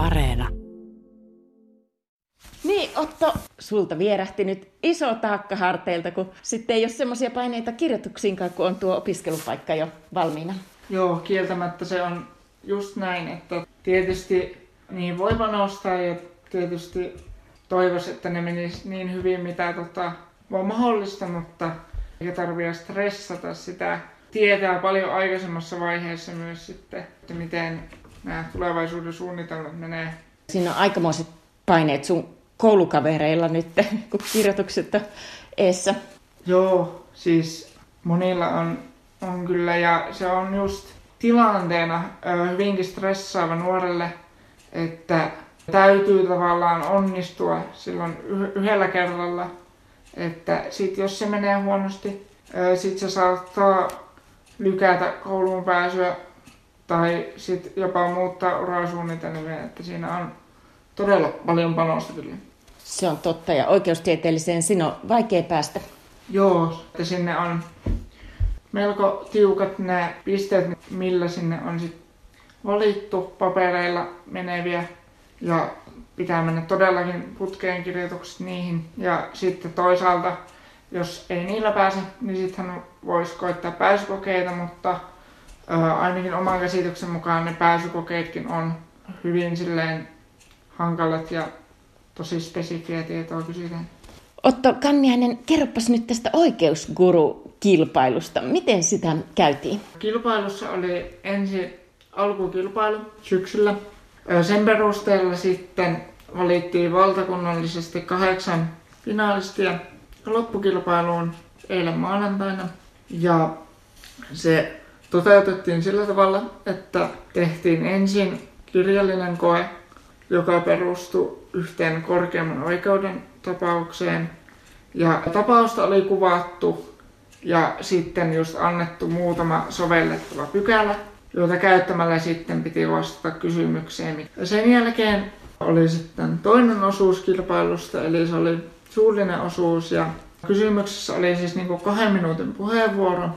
Areena. Niin, Otto, sulta vierähti nyt iso taakka harteilta, kun sitten ei ole semmoisia paineita kirjoituksiinkaan, kun on tuo opiskelupaikka jo valmiina. Joo, kieltämättä se on just näin, että tietysti niin voi panostaa ja tietysti toivoisi, että ne menisi niin hyvin, mitä tota, on mahdollista, mutta eikä tarvitse stressata sitä. Tietää paljon aikaisemmassa vaiheessa myös sitten, että miten nämä tulevaisuuden suunnitelmat menee. Siinä on aikamoiset paineet sun koulukavereilla nyt, kun kirjoitukset on eessä. Joo, siis monilla on, on kyllä ja se on just tilanteena hyvinkin stressaava nuorelle, että täytyy tavallaan onnistua silloin yhdellä kerralla. Että sit jos se menee huonosti, sit se saattaa lykätä kouluun pääsyä tai sit jopa muuttaa urasuunnitelmia, että siinä on todella paljon panosta kyllä. Se on totta ja oikeustieteelliseen sinun on vaikea päästä. Joo, että sinne on melko tiukat nämä pisteet, millä sinne on sit valittu papereilla meneviä ja pitää mennä todellakin putkeen kirjoitukset niihin. Ja sitten toisaalta, jos ei niillä pääse, niin sitten voisi koittaa pääsykokeita, mutta ainakin oman käsityksen mukaan ne pääsykokeetkin on hyvin silleen hankalat ja tosi spesifiä tietoa kysytään. Otto Kanniainen, kerropas nyt tästä oikeusguru-kilpailusta. Miten sitä käytiin? Kilpailussa oli ensin alkukilpailu syksyllä. Sen perusteella sitten valittiin valtakunnallisesti kahdeksan finalistia loppukilpailuun eilen maanantaina. Ja se toteutettiin sillä tavalla, että tehtiin ensin kirjallinen koe, joka perustui yhteen korkeamman oikeuden tapaukseen. Ja tapausta oli kuvattu ja sitten just annettu muutama sovellettava pykälä, joita käyttämällä sitten piti vastata kysymykseen. Ja sen jälkeen oli sitten toinen osuus kilpailusta, eli se oli suullinen osuus ja kysymyksessä oli siis niin kuin kahden minuutin puheenvuoro,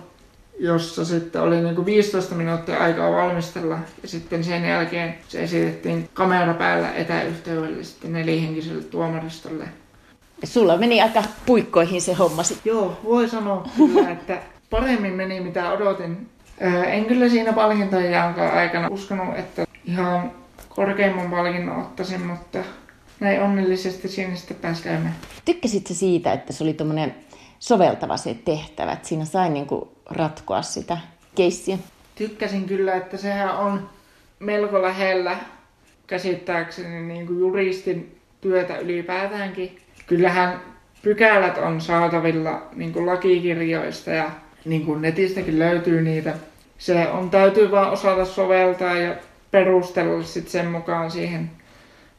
jossa sitten oli niin kuin 15 minuuttia aikaa valmistella ja sitten sen jälkeen se esitettiin kamera päällä etäyhteydellä sitten nelihenkiselle tuomaristolle. Sulla meni aika puikkoihin se homma sitten. Joo, voi sanoa kyllä, että paremmin meni mitä odotin. En kyllä siinä palkintojen aikana uskonut, että ihan korkeimman palkinnon ottaisin, mutta näin onnellisesti siinä sitten pääsi käymään. Tykkäsitkö siitä, että se oli tuommoinen soveltava se tehtävä, että siinä sai niinku ratkoa sitä keissiä? Tykkäsin kyllä, että sehän on melko lähellä käsittääkseni niin kuin juristin työtä ylipäätäänkin. Kyllähän pykälät on saatavilla niin kuin lakikirjoista ja niin kuin netistäkin löytyy niitä. Se on täytyy vaan osata soveltaa ja perustella sit sen mukaan siihen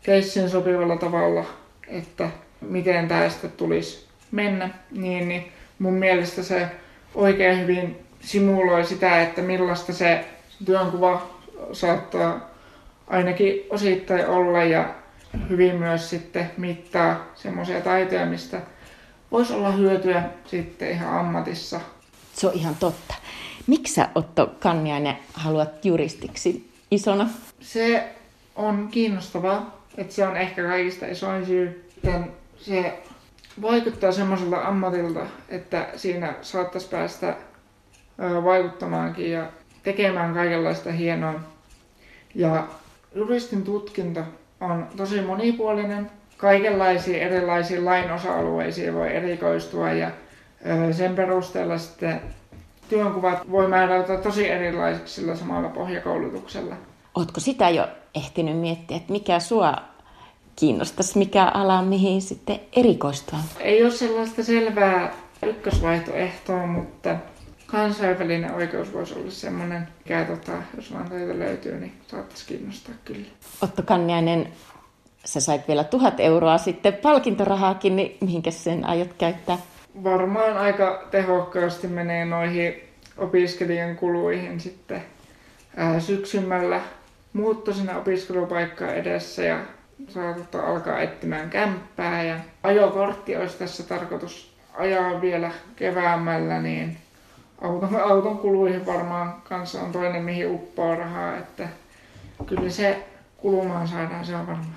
keissin sopivalla tavalla, että miten tästä tulisi mennä. Niin, niin mun mielestä se oikein hyvin simuloi sitä, että millaista se työnkuva saattaa ainakin osittain olla ja hyvin myös sitten mittaa semmoisia taitoja, mistä voisi olla hyötyä sitten ihan ammatissa. Se on ihan totta. Miksi sä Otto Kanniainen haluat juristiksi isona? Se on kiinnostavaa, että se on ehkä kaikista isoin syy. Se vaikuttaa semmoiselta ammatilta, että siinä saattaisi päästä vaikuttamaankin ja tekemään kaikenlaista hienoa. Ja juristin tutkinto on tosi monipuolinen. Kaikenlaisiin erilaisiin lain osa-alueisiin voi erikoistua ja sen perusteella sitten työnkuvat voi määräytyä tosi erilaisiksi sillä samalla pohjakoulutuksella. Oletko sitä jo ehtinyt miettiä, että mikä sua kiinnostaisi, mikä ala, mihin sitten erikoistua? Ei ole sellaista selvää ykkösvaihtoehtoa, mutta kansainvälinen oikeus voisi olla semmoinen, mikä tota, jos vaan töitä löytyy, niin saattaisi kiinnostaa kyllä. Otto Kanniainen, sä sait vielä tuhat euroa sitten palkintorahaakin, niin mihinkä sen aiot käyttää? Varmaan aika tehokkaasti menee noihin opiskelijan kuluihin sitten ää, syksymällä muutto sinne opiskelupaikkaan edessä ja saattaa alkaa etsimään kämppää ja ajokortti olisi tässä tarkoitus ajaa vielä keväämällä, niin auton, auton kuluihin varmaan kanssa on toinen, mihin uppoo rahaa, että kyllä se kulumaan saadaan, se on varmaan.